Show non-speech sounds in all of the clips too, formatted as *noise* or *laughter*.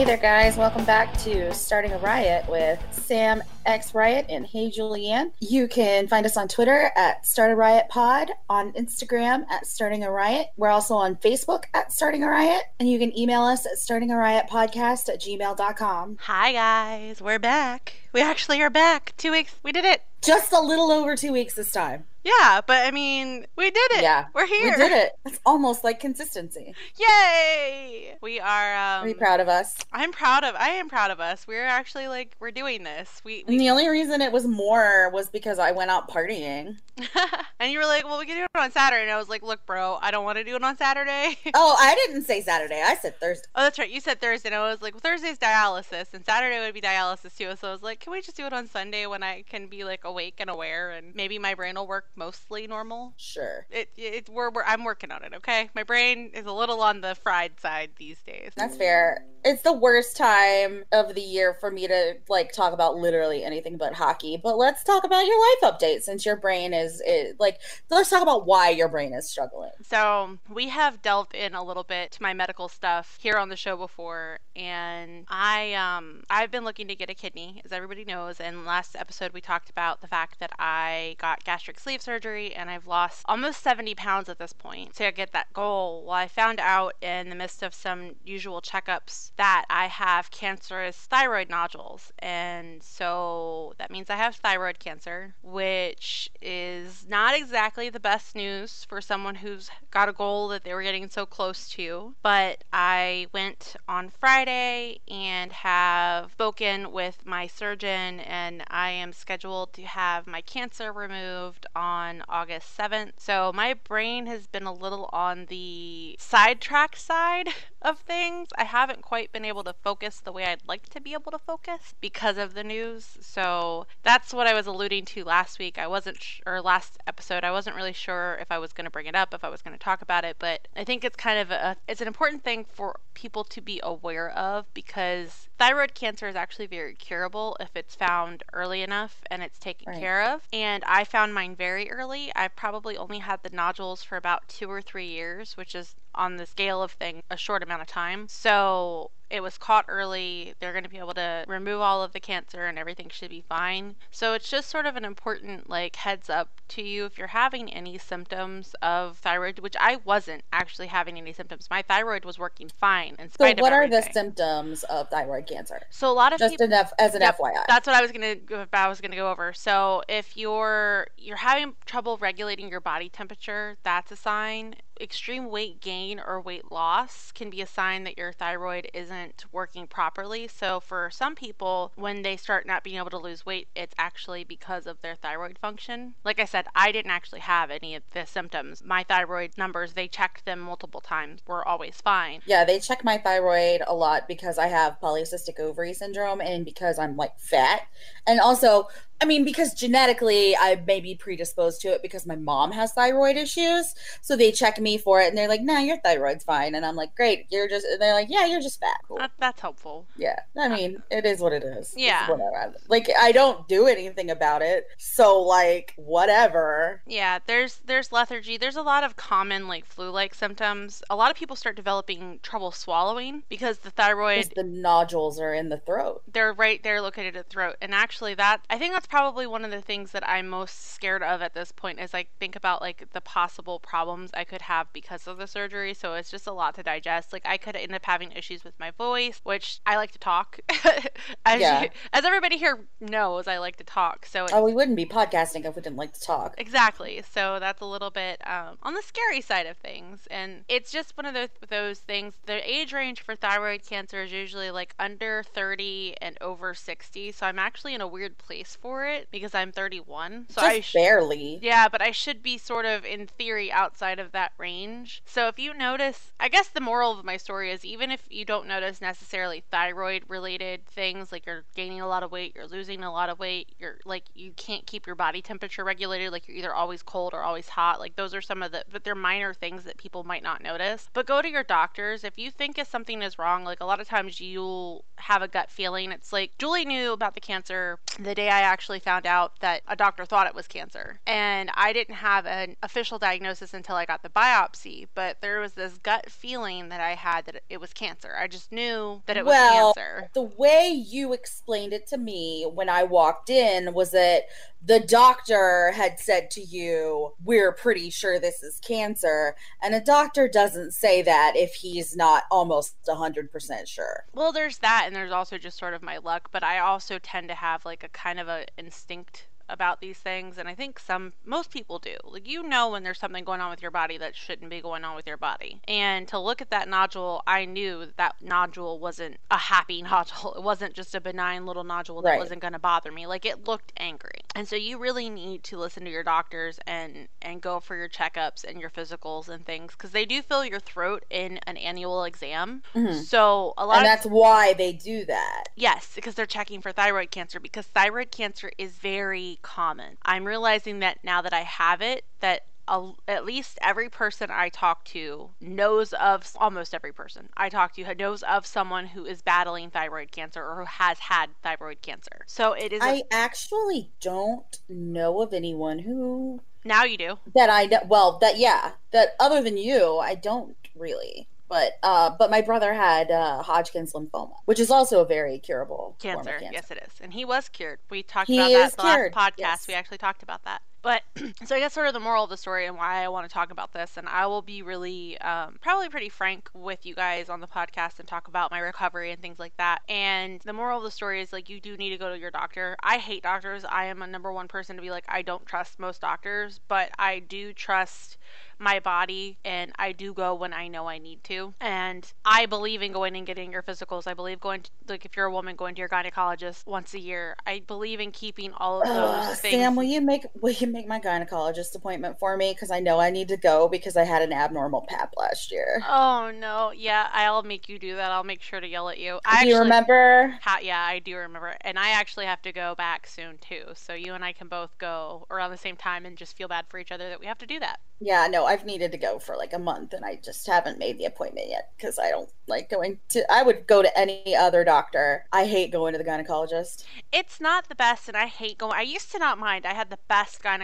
Hey there, guys. Welcome back to Starting a Riot with Sam X Riot and Hey Julieann. You can find us on Twitter at Start a Riot Pod, on Instagram at Starting a Riot. We're also on Facebook at Starting a Riot, and you can email us at Starting a Riot Podcast at gmail.com. Hi, guys. We're back. We actually are back. Two weeks. We did it. Just a little over two weeks this time. Yeah, but I mean, we did it. Yeah, we're here. We did it. It's almost like consistency. Yay! We are. Um, are you proud of us? I'm proud of. I am proud of us. We're actually like we're doing this. We. we... And the only reason it was more was because I went out partying. *laughs* and you were like, "Well, we can do it on Saturday," and I was like, "Look, bro, I don't want to do it on Saturday." *laughs* oh, I didn't say Saturday. I said Thursday. Oh, that's right. You said Thursday, and I was like, well, "Thursday's dialysis, and Saturday would be dialysis too." So I was like, "Can we just do it on Sunday when I can be like awake and aware, and maybe my brain will work mostly normal?" Sure. It it we're, we're I'm working on it. Okay, my brain is a little on the fried side these days. That's fair. It's the worst time of the year for me to like talk about literally anything but hockey. But let's talk about your life update since your brain is, is like let's talk about why your brain is struggling. So we have delved in a little bit to my medical stuff here on the show before, and I um I've been looking to get a kidney, as everybody knows. And last episode we talked about the fact that I got gastric sleeve surgery and I've lost almost 70 pounds at this point to get that goal. Well, I found out in the midst of some usual checkups that I have cancerous thyroid nodules. And so that means I have thyroid cancer, which is not exactly the best news for someone who's got a goal that they were getting so close to. But I went on Friday and have spoken with my surgeon, and I am scheduled to have my cancer removed on August 7th. So my brain has been a little on the sidetrack side *laughs* of things. I haven't quite been able to focus the way I'd like to be able to focus because of the news. So that's what I was alluding to last week. I wasn't, sh- or last episode, I wasn't really sure if I was going to bring it up, if I was going to talk about it, but I think it's kind of a, it's an important thing for people to be aware of because thyroid cancer is actually very curable if it's found early enough and it's taken right. care of. And I found mine very early. I probably only had the nodules for about two or three years, which is on the scale of things a short amount of time. So it was caught early. They're going to be able to remove all of the cancer and everything should be fine. So it's just sort of an important like heads up to you if you're having any symptoms of thyroid, which I wasn't actually having any symptoms. My thyroid was working fine in spite so what are the symptoms of thyroid cancer? So a lot of just people, enough as an yep, FYI. That's what I was gonna I was gonna go over. So if you're you're having trouble regulating your body temperature, that's a sign extreme weight gain or weight loss can be a sign that your thyroid isn't working properly. So, for some people, when they start not being able to lose weight, it's actually because of their thyroid function. Like I said, I didn't actually have any of the symptoms. My thyroid numbers, they checked them multiple times, were always fine. Yeah, they check my thyroid a lot because I have polycystic ovary syndrome and because I'm like fat. And also, I mean, because genetically I may be predisposed to it because my mom has thyroid issues. So they check me for it and they're like, nah, your thyroid's fine. And I'm like, great, you're just, they're like, yeah, you're just fat. Cool. That, that's helpful. Yeah. I mean, it is what it is. Yeah. whatever. Like, I don't do anything about it. So, like, whatever. Yeah. There's, there's lethargy. There's a lot of common, like, flu like symptoms. A lot of people start developing trouble swallowing because the thyroid. The nodules are in the throat. They're right there located at the throat. And actually, that, I think that's probably one of the things that I'm most scared of at this point is I think about like the possible problems I could have because of the surgery. So it's just a lot to digest. Like I could end up having issues with my voice, which I like to talk. *laughs* as, yeah. you, as everybody here knows, I like to talk. So oh, we wouldn't be podcasting if we didn't like to talk. Exactly. So that's a little bit um, on the scary side of things, and it's just one of those those things. The age range for thyroid cancer is usually like under 30 and over 60. So I'm actually in a weird place for it because I'm 31. So Just I sh- barely. Yeah, but I should be sort of in theory outside of that range. So if you notice, I guess the moral of my story is even if you don't notice necessarily thyroid related things like you're gaining a lot of weight, you're losing a lot of weight, you're like you can't keep your body temperature regulated, like you're either always cold or always hot. Like those are some of the but they're minor things that people might not notice. But go to your doctors if you think if something is wrong. Like a lot of times you'll have a gut feeling. It's like Julie knew about the cancer the day I actually actually found out that a doctor thought it was cancer. And I didn't have an official diagnosis until I got the biopsy, but there was this gut feeling that I had that it was cancer. I just knew that it was cancer. The way you explained it to me when I walked in was that the doctor had said to you, We're pretty sure this is cancer. And a doctor doesn't say that if he's not almost 100% sure. Well, there's that, and there's also just sort of my luck, but I also tend to have like a kind of a instinct about these things and i think some most people do like you know when there's something going on with your body that shouldn't be going on with your body and to look at that nodule i knew that, that nodule wasn't a happy *laughs* nodule it wasn't just a benign little nodule that Right. wasn't going to bother me like it looked angry and so you really need to listen to your doctors and and go for your checkups and your physicals and things because they do fill your throat in an annual exam Mhm. so a lot And of that's why they do that. Yes, because they're checking for thyroid cancer because thyroid cancer is very common. I'm realizing that now that I have it that a, at least every person I talk to knows of almost every person I talk to knows of someone who is battling thyroid cancer or who has had thyroid cancer. So it is a- I actually don't know of anyone who now you do. that I know. Well, that yeah, that other than you, I don't really. But uh, but my brother had uh, Hodgkin's lymphoma, which is also a very curable form of Cancer. cancer. Yes, it is. And he was cured. We talked He about that the last podcast. yes. We actually talked about that. But *clears throat* so I guess sort of the moral of the story and why I want to talk about this, and I will be really um, probably pretty frank with you guys on the podcast and talk about my recovery and things like that. And the moral of the story is like you do need to go to your doctor. I hate doctors. I am a number one person to be like I don't trust most doctors, but I do trust my body and I do go when I know I need to. And I believe in going and getting your physicals. I believe going to, like if you're a woman going to your gynecologist once a year. I believe in keeping all of those things. Sam, will you make will you make my gynecologist appointment for me? Because I know I need to go because I had an abnormal pap last year. Oh no, yeah, I'll make you do that. I'll make sure to yell at you. I Do you remember? Ha- yeah, I do remember. And I actually have to go back soon too. So you and I can both go around the same time and just feel bad for each other that we have to do that. Yeah, no, I've needed to go for like a month and I just haven't made the appointment yet because I don't like going to I would go to any other doctor. I hate going to the gynecologist. It's not the best, and I hate going. I used to not mind. I had the best gynecologist.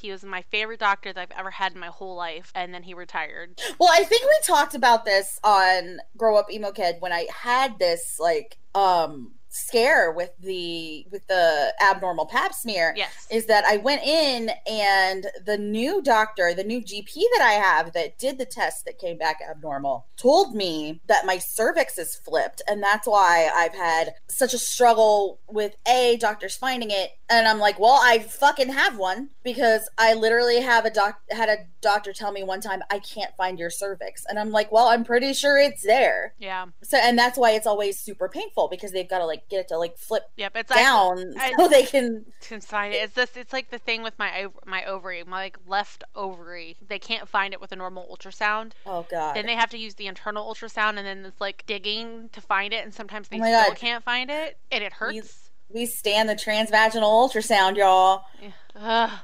He was my favorite doctor that I've ever had in my whole life, and then he retired. Well, I think we talked about this on Grow Up Emo Kid when I had this like um scare with the with the abnormal pap smear. Yes. is that I went in and the new doctor, the new GP that I have that did the test that came back abnormal, told me that my cervix is flipped. And that's why I've had such a struggle with A, doctors finding it. And I'm like, well, I fucking have one because I literally have a doc had a doctor tell me one time I can't find your cervix. And I'm like, well, I'm pretty sure it's there. yeah. So and that's why it's always super painful because they've got to like get it to like flip Yep. It's down I- *laughs* so they can can find it. It's this. It's like the thing with my my ovary, my like left ovary. They can't find it with a normal ultrasound. oh god. Then they have to use the internal ultrasound, and then it's like digging to find it, and sometimes oh they Oh still God. can't find it, and it hurts. We stand the transvaginal ultrasound, y'all. Yeah. Ugh.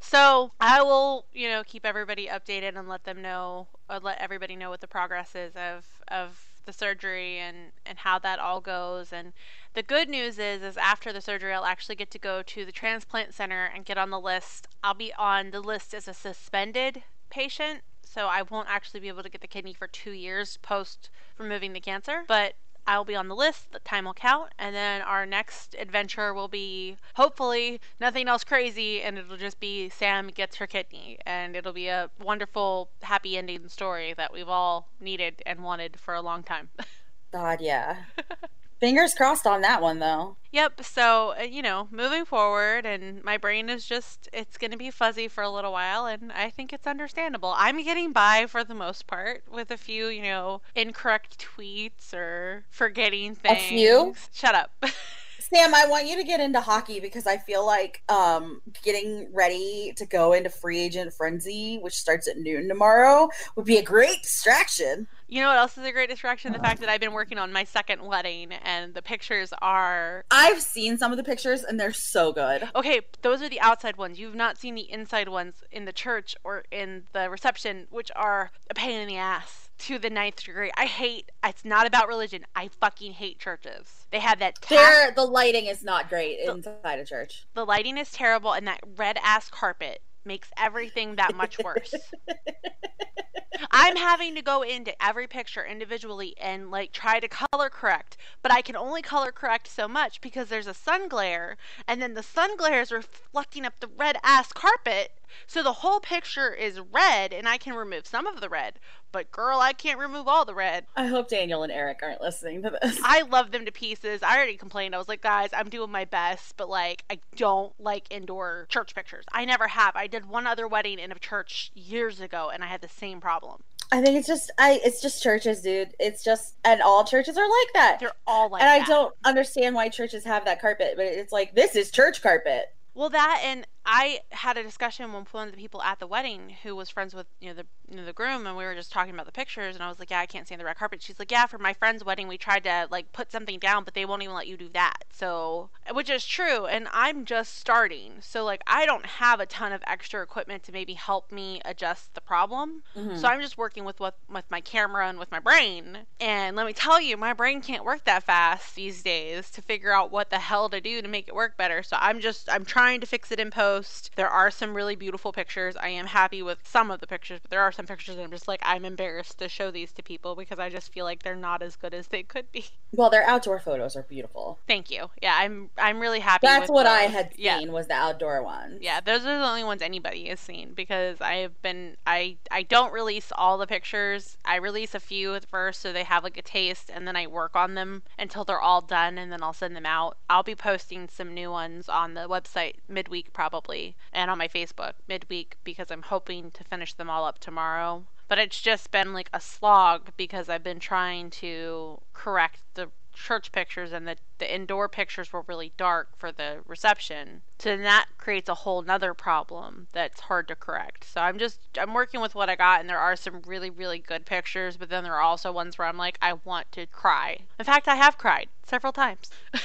So I will, you know, keep everybody updated and let them know, uh, let everybody know what the progress is of of the surgery and and how that all goes. And the good news is, is after the surgery, I'll actually get to go to the transplant center and get on the list. I'll be on the list as a suspended patient, so I won't actually be able to get the kidney for two years post removing the cancer, but. I'll be on the list, the time will count, and then our next adventure will be hopefully nothing else crazy, and it'll just be Sam gets her kidney, and it'll be a wonderful, happy ending story that we've all needed and wanted for a long time. *laughs* God, yeah. *laughs* Fingers crossed on that one, though. Yep. So, uh, you know, moving forward, and my brain is just, it's going to be fuzzy for a little while, and I think it's understandable. I'm getting by for the most part with a few, you know, incorrect tweets or forgetting things. A few? Shut up. *laughs* Sam, I want you to get into hockey because I feel like um, getting ready to go into free agent frenzy, which starts at noon tomorrow, would be a great distraction. You know what else is a great distraction? The fact that I've been working on my second wedding, and the pictures are. I've seen some of the pictures and they're so good. Okay, those are the outside ones. You've not seen the inside ones in the church or in the reception, which are a pain in the ass. to the ninth degree. I hate. It's not about religion. I fucking hate churches. They have that. There, the lighting is not great inside a church. The lighting is terrible, and that red ass carpet makes everything that much worse. *laughs* I'm having to go into every picture individually and like try to color correct, but I can only color correct so much because there's a sun glare and then the sun glare is reflecting up the red ass carpet. So the whole picture is red and I can remove some of the red, but girl, I can't remove all the red. I hope Daniel and Eric aren't listening to this. I love them to pieces. I already complained. I was like, guys, I'm doing my best, but like, I don't like indoor church pictures. I never have. I did one other wedding in a church years ago and I had the same problem. I think it's just I it's just churches, dude. It's just and all churches are like that. They're all like and that. I don't understand why churches have that carpet, but it's like this is church carpet. Well, that and I had a discussion with one of the people at the wedding who was friends with you know the you know, the groom, and we were just talking about the pictures, and I was like, yeah, I can't stand the red carpet. She's like, yeah, for my friend's wedding, we tried to like put something down, but they won't even let you do that. So, which is true, and I'm just starting, so like I don't have a ton of extra equipment to maybe help me adjust the problem. Mm-hmm. So I'm just working with what with my camera and with my brain. And let me tell you, my brain can't work that fast these days to figure out what the hell to do to make it work better. So I'm just I'm trying to fix it in post post. There are some really beautiful pictures. I am happy with some of the pictures, but there are some pictures that I'm just like, I'm embarrassed to show these to people because I just feel like they're not as good as they could be. *laughs* Well, their outdoor photos are beautiful. Thank you. Yeah, I'm I'm really happy. That's what I had seen yeah. was the outdoor ones. Yeah, those are the only ones anybody has seen because I have been I I don't release all the pictures. I release a few at first so they have like a taste, and then I work on them until they're all done, and then I'll send them out. I'll be posting some new ones on the website midweek probably probably, and on my Facebook midweek because I'm hoping to finish them all up tomorrow. But it's just been like a slog because I've been trying to correct the church pictures and the, the indoor pictures were really dark for the reception. So then that creates a whole nother problem that's hard to correct. So I'm just I'm working with what I got and there are some really, really good pictures, but then there are also ones where I'm like, I want to cry. In fact I have cried several times. *laughs*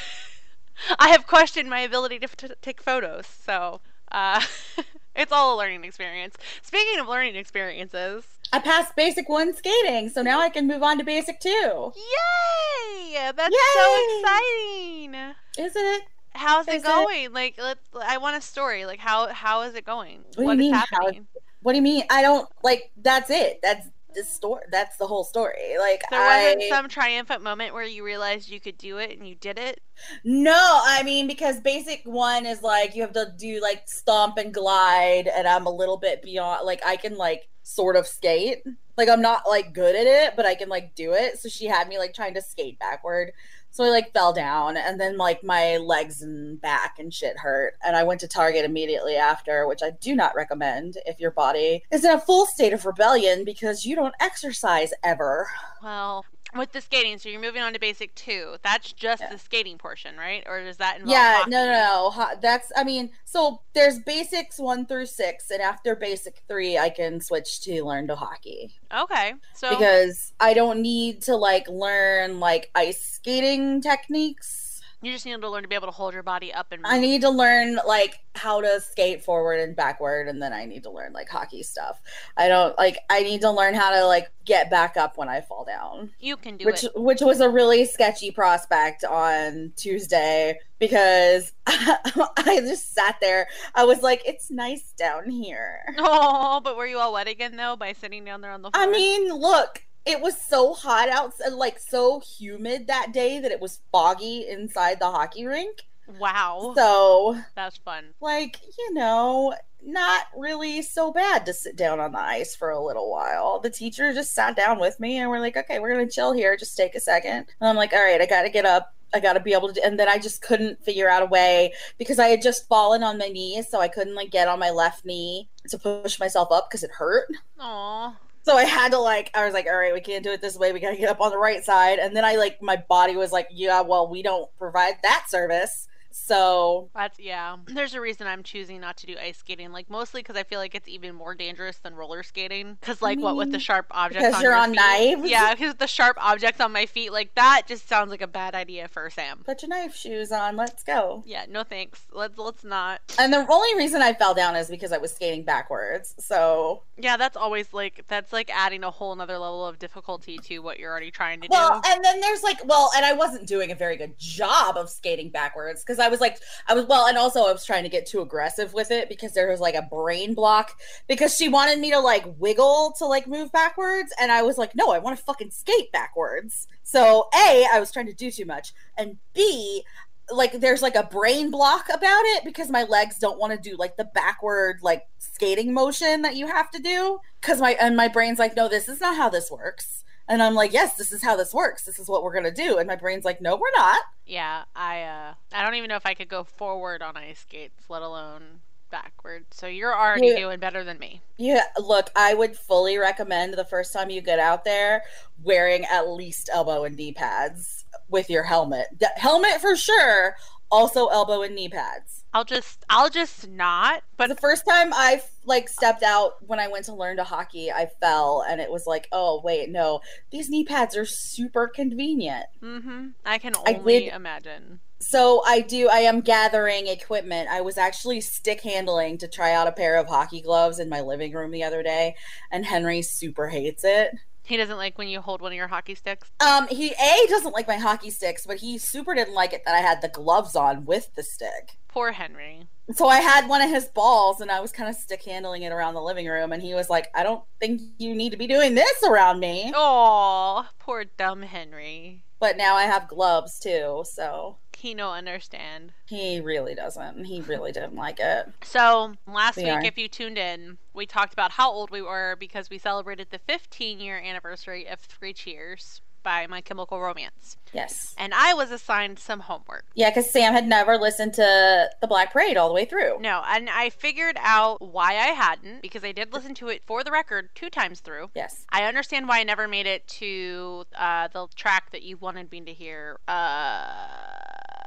I have questioned my ability to, to take photos. So uh, *laughs* it's all a learning experience. Speaking of learning experiences, I passed basic one skating, so now I can move on to basic two. Yay! That's Yay! so exciting. Is it? How's is it going? It? Like, let, I want a story. Like, how how is it going? What, what do you mean? Happening? How, what do you mean? I don't like. That's it. That's the story. That's the whole story. Like there wasn't I, some triumphant moment where you realized you could do it and you did it. No, I mean because basic one is like you have to do like stomp and glide, and I'm a little bit beyond. Like I can like sort of skate. Like I'm not like good at it, but I can like do it. So she had me like trying to skate backward. So I like fell down and then like my legs and back and shit hurt. And I went to Target immediately after, which I do not recommend if your body is in a full state of rebellion because you don't exercise ever. Well, with the skating, so you're moving on to basic two. That's just yeah. the skating portion, right? Or does that involve? Yeah, hockey? no, no, no. That's I mean, so there's basics one through six, and after basic three, I can switch to learn to hockey. Okay, so because I don't need to like learn like ice skating techniques you just need to learn to be able to hold your body up and. I need to learn like how to skate forward and backward, and then I need to learn like hockey stuff. I don't like. I need to learn how to like get back up when I fall down. You can do which, it. Which was a really sketchy prospect on Tuesday because *laughs* I just sat there. I was like, "It's nice down here." *laughs* Oh, but were you all wet again though by sitting down there on the floor? I mean, look, it was so hot outside, like so humid that day that it was foggy inside the hockey rink. Wow. So that's fun. Like, you know, not really so bad to sit down on the ice for a little while. The teacher just sat down with me and we're like, okay, we're going to chill here. Just take a second. And I'm like, all right, I got to get up. I got to be able to. And then I just couldn't figure out a way because I had just fallen on my knees. So I couldn't like get on my left knee to push myself up because it hurt. Aww. So I had to like, I was like, all right, we can't do it this way. We got to get up on the right side. And then I like, my body was like, yeah, well, we don't provide that service. So That's yeah. There's a reason I'm choosing not to do ice skating. Like mostly because I feel like it's even more dangerous than roller skating. Because like what with the sharp objects because on you're your on feet. knives. Yeah, because the sharp objects on my feet, like that, just sounds like a bad idea for Sam. Put your knife shoes on. Let's go. Yeah, no thanks. Let's let's not. And the only reason I fell down is because I was skating backwards. So Yeah, that's always like that's like adding a whole nother level of difficulty to what you're already trying to well, do. Well, and then there's like, well, and I wasn't doing a very good job of skating backwards because I was like, I was well, and also I was trying to get too aggressive with it because there was like a brain block because she wanted me to like wiggle to like move backwards, and I was like, no, I want to fucking skate backwards. So a, I was trying to do too much, and b, like there's like a brain block about it because my legs don't want to do like the backward like skating motion that you have to do because my and my brain's like no this is not how this works and i'm like yes this is how this works this is what we're gonna do and my brain's like no we're not yeah, I uh I don't even know if I could go forward on ice skates, let alone backward. So you're already Yeah. doing better than me. yeah look i would fully recommend the first time you get out there wearing at least elbow and knee pads with your helmet the helmet for sure also elbow and knee pads I'll just I'll just not. But the first time I like stepped out when I went to learn to hockey, I fell and it was like, oh wait, no, these knee pads are super convenient. Mm-hmm. I can I only did- imagine. So I do. I am gathering equipment. I was actually stick handling to try out a pair of hockey gloves in my living room the other day, and Henry super hates it. He doesn't like when you hold one of your hockey sticks. Um, he a doesn't like my hockey sticks, but he super didn't like it that I had the gloves on with the stick. Poor Henry. So I had one of his balls and I was kind of stick handling it around the living room and he was like, "I don't think you need to be doing this around me." Oh, poor dumb Henry. But now I have gloves too, so He no understand. he really doesn't. He really didn't like it. So last We week, are. if you tuned in, we talked about how old we were because we celebrated the 15 year anniversary of Three Cheers by My Chemical Romance, Yes. and I was assigned some homework. Yeah, because Sam had never listened to the Black Parade all the way through. No, and I figured out why I hadn't because I did listen to it for the record two times through. Yes. I understand why I never made it to uh, the track that you wanted me to hear. Uh,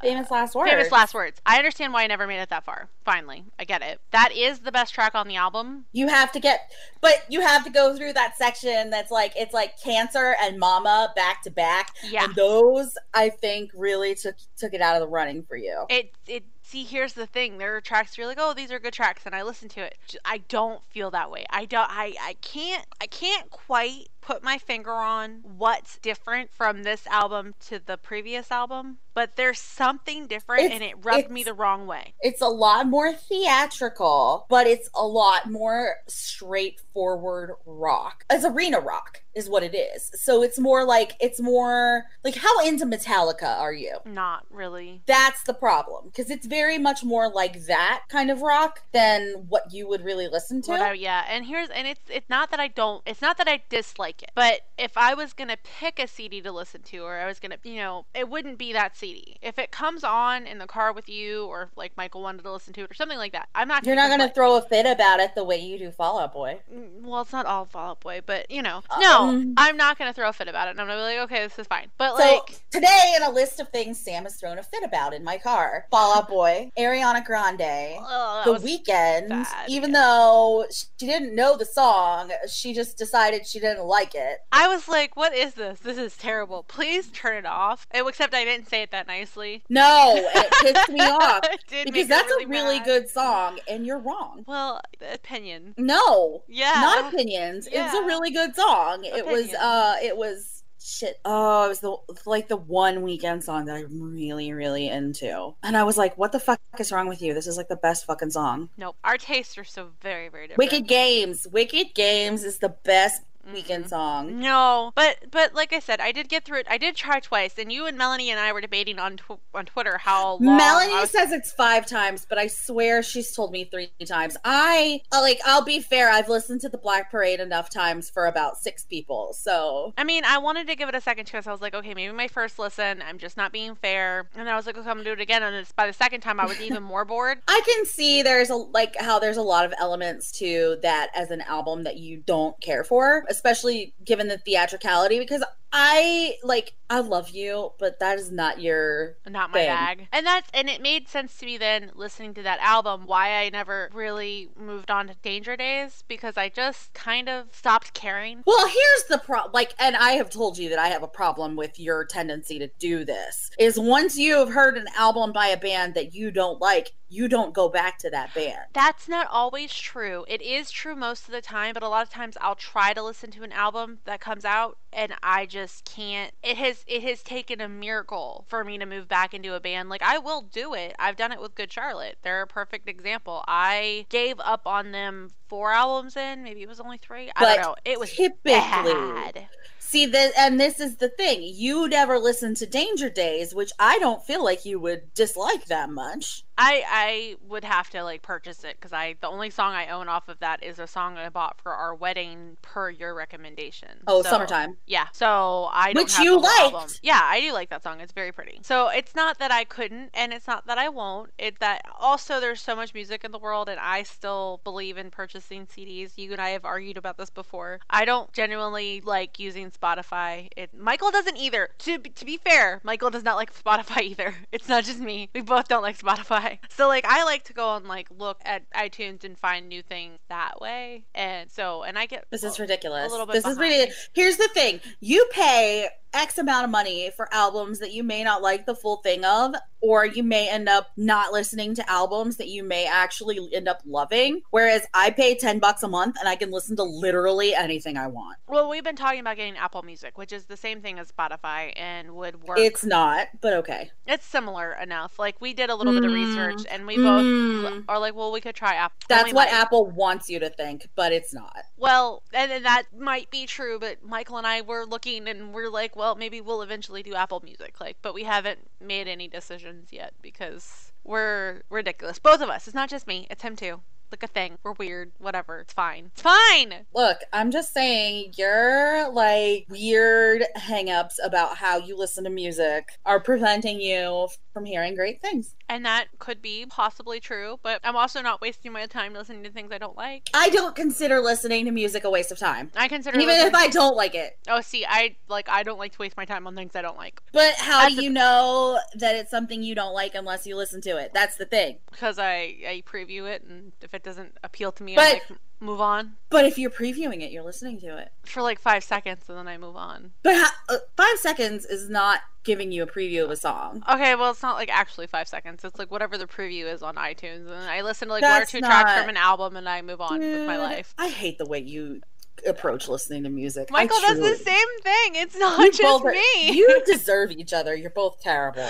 Famous last words. Famous last words. I understand why I never made it that far. Finally, I get it. That is the best track on the album. You have to get, but you have to go through that section that's like it's like cancer and Mama back to back. Yeah. And those I think really took took it out of the running for you. It it see here's the thing. There are tracks you're like, oh, these are good tracks, and I listen to it. i don't feel that way. I don't. I I can't. I can't quite put my finger on what's different from this album to the previous album, but there's something different, It's- and it rubbed me the wrong way. It's a lot more theatrical, but it's a lot more straightforward rock. It's arena rock is what it is. So it's more like it's more like how into Metallica are you? Not really. That's the problem because it's very much more like that kind of rock than what you would really listen to. I, yeah, and here's and it's it's not that I don't it's not that I dislike it, but if I was gonna pick a CD to listen to, or I was gonna you know it wouldn't be that CD. If it comes on in the car with you, or like Michael wanted to listen to it, or something like that, I'm not. You're not going to throw a fit about it the way you do Fall Out Boy. Mm, Well, it's not all Fall Out Boy, but you know, Um, no, I'm not gonna throw a fit about it. And I'm gonna be like, okay, this is fine. But So like, today, in a list of things Sam has thrown a fit about in my car, Fall Out Boy, Ariana Grande, that The Weeknd. bad, even though she didn't know the song, she just decided she didn't like it. I was like, what is this? This is terrible. Please turn it off. Oh, Except I didn't say it that nicely. No, it pissed me *laughs* off It did because that's really a really mad. good song, and you're wrong. Well, opinion. No, Yeah. not opinions. It's a really good song. It was uh it was shit. Oh, it was the like the one Weeknd song that I'm really, really into. And I was like, what the fuck is wrong with you? This is like the best fucking song. Nope. Our tastes are so very, very different. Wicked Games. Wicked Games is the best Weeknd song. No, but but like I said, I did get through it. I did try twice, and you and Melanie and I were debating on tw- on Twitter how long. Melanie was- says it's five times, but I swear she's told me three times. I uh, like. I'll be fair. I've listened to the Black Parade enough times for about six people. So I mean, I wanted to give it a second chance. I was like, okay, maybe my first listen, I'm just not being fair. And then I was like, okay, I'm gonna do it again. And it's by the second time, I was even more bored. *laughs* I can see there's a like how there's a lot of elements to that as an album that you don't care for, especially given the theatricality. Because I like I love you, but that is not your not my thing. bag. And that's and it made sense to me then listening to that album why I never really moved on to Danger Days because I just kind of stopped caring. Well, here's the problem. Like, and I have told you that I have a problem with your tendency to do this. Is once you have heard an album by a band that you don't like, you don't go back to that band. That's not always true. It is true most of the time, but a lot of times I'll try to listen to an album that comes out and I just can't. It has it has taken a miracle for me to move back into a band. Like I will do it. I've done it with Good Charlotte. They're a perfect example. I gave up on them four albums in. Maybe it was only three. I But don't know. It was typically- bad. See that, and this is the thing. You never listen to Danger Days, which I don't feel like you would dislike that much. I I would have to like purchase it because I the only song I own off of that is a song I bought for our wedding per your recommendation. Oh, So- summertime. Yeah, so I don't Which have you the whole liked. album. Yeah, I do like that song. It's very pretty. So it's not that I couldn't, and it's not that I won't. It's that also there's so much music in the world, and I still believe in purchasing CDs. You and I have argued about this before. I don't genuinely like using Spotify. It Michael doesn't either. To to be fair, Michael does not like Spotify *laughs* either. It's not just me. We both don't like Spotify. So like I like to go and like look at iTunes and find new things that way. And so and I get This is ridiculous. a- little bit this is behind. ridiculous. Here's the thing: you pay X amount of money for albums that you may not like the full thing of, or you may end up not listening to albums that you may actually end up loving. Whereas I pay ten bucks a month and I can listen to literally anything I want. Well, we've been talking about getting Apple Music, which is the same thing as Spotify and would work. It's not, but okay. It's similar enough. Like we did a little bit of Mm. research and we both Mm. are like, well, we could try Apple. That's what might. Apple wants you to think, but it's not. Well, and then that might be true, but Michael and I were looking and we're like, well, maybe we'll eventually do Apple Music, like, but we haven't made any decisions yet because we're ridiculous. Both of us. It's not just me. It's him too. Like a thing. We're weird. Whatever. It's fine. It's fine. Look, I'm just saying your like weird hangups about how you listen to music are preventing you from hearing great things. And that could be possibly true, but I'm also not wasting my time listening to things I don't like. I don't consider listening to music a waste of time. I consider Even if I don't like it. Oh, see, I like I don't like to waste my time on things I don't like But how That's do the- you know that it's something you don't like unless you listen to it? That's the thing. because I I preview it, and if it doesn't appeal to me, But- I like move on But if you're previewing it, you're listening to it. for like five seconds, and then I move on. But ha- uh, five seconds is not giving you a preview of a song. Okay, well, it's not like actually five seconds. It's like whatever the preview is on iTunes, and I listen to like one or That's two tracks from an album, and I move on with my life. I hate the way you approach listening to music. Michael does the same thing. It's not You just are- me. you *laughs* deserve each other. You're both terrible.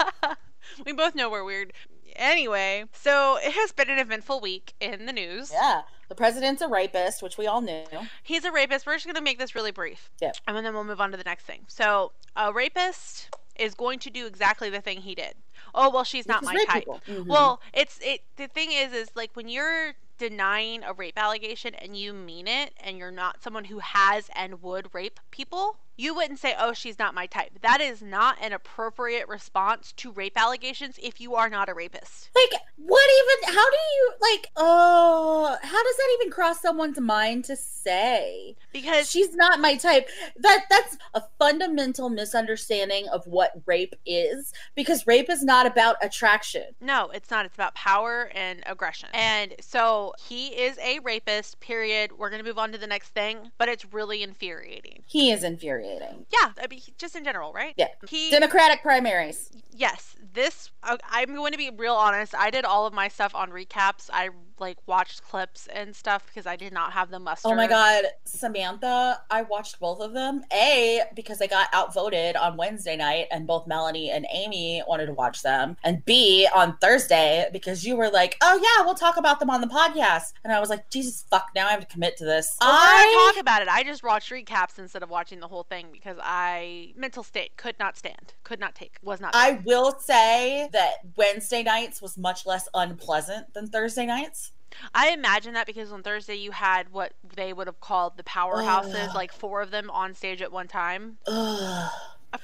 *laughs* we both know we're weird. Anyway, so it has been an eventful week in the news. Yeah. The president's a rapist, which we all knew. He's a rapist. We're just going to make this really brief. Yep. And then we'll move on to the next thing. So, a rapist is going to do exactly the thing he did. Oh, well, she's not my type. Mhm. Well, it's it the thing is is like when you're denying a rape allegation and you mean it and you're not someone who has and would rape people, you wouldn't say, "Oh, she's not my type." That is not an appropriate response to rape allegations if you are not a rapist. like, what even? How do you like? Oh, how does that even cross someone's mind to say? Because She's not my type. That that's a fundamental misunderstanding of what rape is. Because rape is not about attraction. No, it's not. It's about power and aggression. And so he is a rapist, period. We're going to move on to the next thing, but it's really infuriating. He is infuriating. Yeah, I mean, just in general, right? Yeah. He, Democratic primaries. yes, this, uh, I'm going to be real honest. I did all of my stuff on recaps. I, like, watched clips and stuff because I did not have the muster. Oh my god, Samantha, I watched both of them. A, because I got outvoted on Wednesday night and both Melanie and Amy wanted to watch them. And B, on Thursday, because you were like, oh yeah, we'll talk about them on the podcast. And I was like, Jesus fuck, now I have to commit to this. Well, I talk about it. I just watched recaps instead of watching the whole thing because I mental state could not stand, could not take, was not. I will say that Wednesday nights was much less unpleasant than Thursday nights. I imagine that because on Thursday you had what they would have called the powerhouses, Ugh. like four of them on stage at one time. Ugh.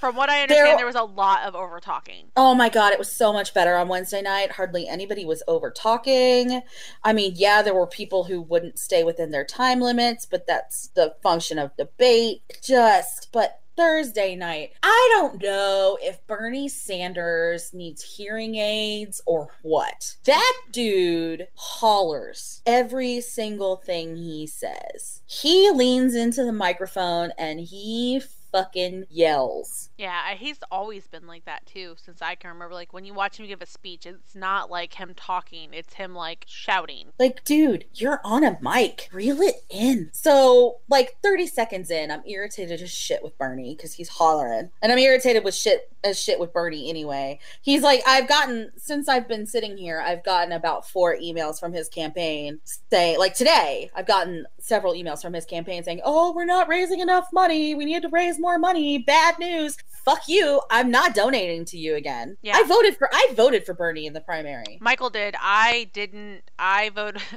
From what I understand, There- there, was a lot of over talking. Oh my god, it was so much better on Wednesday night. Hardly anybody was over talking. I mean, yeah, there were people who wouldn't stay within their time limits, but that's the function of debate. Just, but Thursday night. I don't know if Bernie Sanders needs hearing aids or what. That dude hollers every single thing he says. He leans into the microphone and he fucking yells. Yeah, he's always been like that too since I can remember. Like when you watch him give a speech, it's not like him talking, it's him like shouting. Like, dude, you're on a mic. Reel it in. So, like 30 seconds in, I'm irritated as shit with Bernie because he's hollering. And I'm irritated with shit as shit with Bernie anyway. He's like, I've gotten since I've been sitting here, I've gotten about four emails from his campaign saying like today, I've gotten several emails from his campaign saying, Oh, we're not raising enough money. We need to raise more money. Bad news. Fuck you. I'm not donating to you again. Yeah. I voted for I voted for Bernie in the primary. Michael did. I didn't. I voted. *laughs*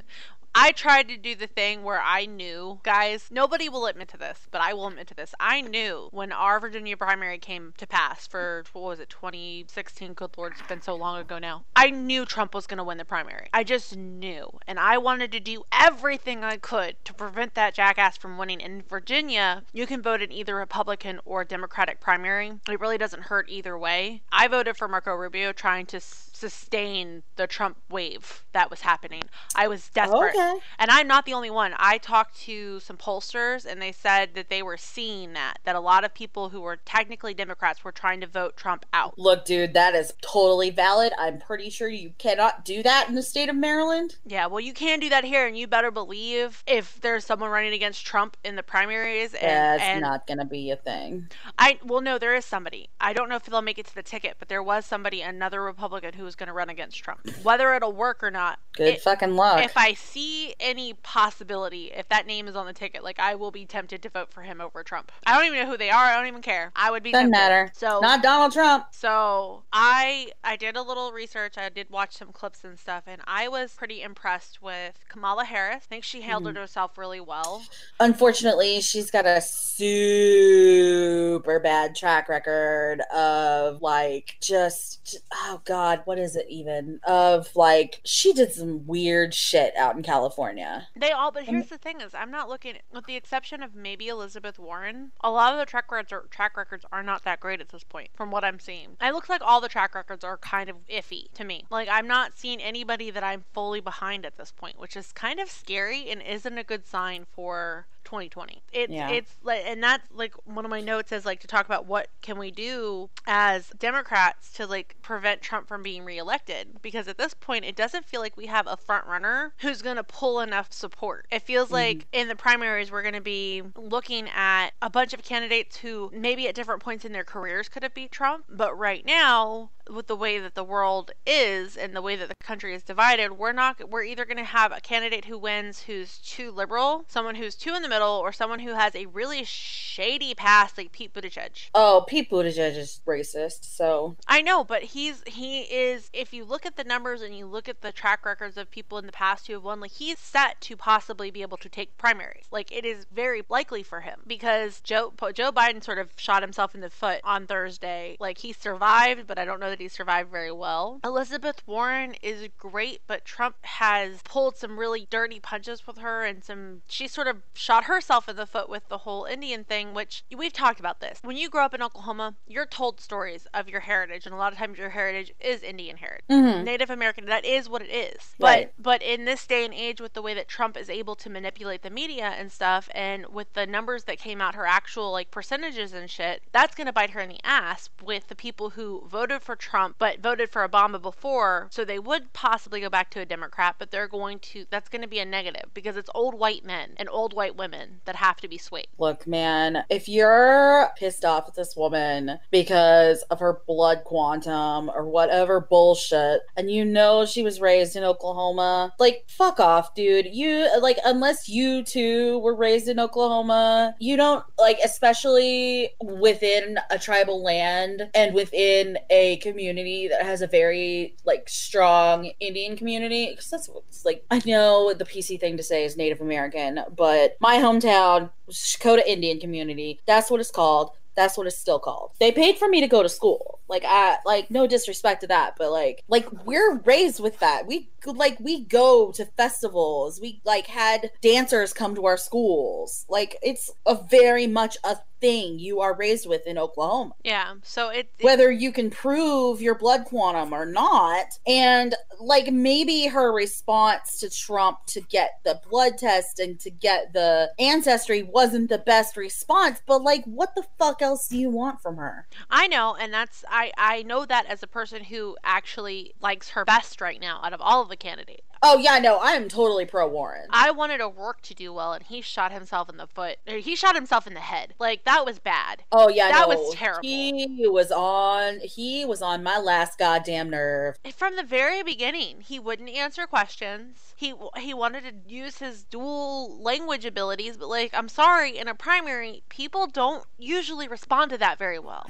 I tried to do the thing where I knew, guys, nobody will admit to this, but I will admit to this. I knew when our Virginia primary came to pass for, what was it, 2016? Good Lord, it's been so long ago now. I knew Trump was going to win the primary. I just knew. And I wanted to do everything I could to prevent that jackass from winning. In Virginia, you can vote in either Republican or Democratic primary. It really doesn't hurt either way. I voted for Marco Rubio trying to sustain the Trump wave that was happening. I was desperate. Okay. And I'm not the only one. I talked to some pollsters and they said that they were seeing that that a lot of people who were technically Democrats were trying to vote Trump out. Look, dude, that is totally valid. I'm pretty sure you cannot do that in the state of Maryland. Yeah, well you can do that here and you better believe if there's someone running against Trump in the primaries and, That's and not gonna be a thing. I well no, there is somebody. I don't know if they'll make it to the ticket, but there was somebody, another Republican who was going to run against Trump. Whether it'll work or not, Good it- fucking luck. if I see any possibility, if that name is on the ticket, like I will be tempted to vote for him over Trump. I don't even know who they are. I don't even care. I would be Doesn't tempted. matter. So Not Donald Trump. so I I did a little research. I did watch some clips and stuff, and I was pretty impressed with Kamala Harris. I think she handled Mm-hmm. herself really well. Unfortunately, she's got a super bad track record of like just oh god, what is it even? Of like she did some weird shit out in California. They all, but here's the thing: is I'm not looking, with the exception of maybe Elizabeth Warren. A lot of the track records are track records are not that great at this point, from what I'm seeing. It looks like all the track records are kind of iffy to me. Like I'm not seeing anybody that I'm fully behind at this point, which is kind of scary and isn't a good sign for 2020. It's Yeah. it's like and that's like one of my notes is like to talk about what can we do as Democrats to like prevent Trump from being reelected because at this point it doesn't feel like we have a front runner who's going to pull enough support. It feels mm-hmm. like in the primaries we're going to be looking at a bunch of candidates who maybe at different points in their careers could have beat Trump, but right now with the way that the world is and the way that the country is divided, we're not we're either going to have a candidate who wins who's too liberal, someone who's too in the middle, or someone who has a really shady past like Pete Buttigieg. Oh, Pete Buttigieg is racist, so I know, but he's he is if you look at the numbers and you look at the track records of people in the past who have won, like he's set to possibly be able to take primaries. Like it is very likely for him because Joe Joe Biden sort of shot himself in the foot on Thursday. Like he survived, but I don't know that he survived very well. Elizabeth Warren is great, but Trump has pulled some really dirty punches with her and some she sort of shot herself in the foot with the whole Indian thing, which we've talked about this. When you grow up in Oklahoma, you're told stories of your heritage, and a lot of times your heritage is Indian heritage. Mhm. Native American, that is what it is. Right. But but in this day and age with the way that Trump is able to manipulate the media and stuff and with the numbers that came out her actual like percentages and shit, that's going to bite her in the ass with the people who voted for Trump but voted for Obama before, so they would possibly go back to a Democrat, but they're going to that's going to be a negative because it's old white men and old white women that have to be swayed. Look, man, if you're pissed off at this woman because of her blood quantum or whatever bullshit, and you know she was raised in Oklahoma, like, fuck off, dude. You, like, unless you too were raised in Oklahoma, you don't, like, especially within a tribal land and within a community that has a very, like, strong Indian community, because that's what's, like, I know the PC thing to say is Native American, but my hometown, Dakota Indian community. That's what it's called. That's what it's still called. They paid for me to go to school. Like I like no disrespect to that, but like like we're raised with that. We like we go to festivals. We like had dancers come to our schools. Like it's a very much a thing you are raised with in Oklahoma. Yeah. So it, it Whether you can prove your blood quantum or not. And like maybe her response to Trump to get the blood test and to get the ancestry wasn't the best response, but like what the fuck else do you want from her? I know, and that's I I know that as a person who actually likes her best right now out of all of the candidates. Oh yeah, no, I am totally pro Warren. I wanted O'Rourke to do well, and he shot himself in the foot. He shot himself in the head. Like that was bad. Oh yeah, That no, was terrible. He was on. He was on my last goddamn nerve. From the very beginning, he wouldn't answer questions. He he wanted to use his dual language abilities, but like I'm sorry, in a primary, people don't usually respond to that very well.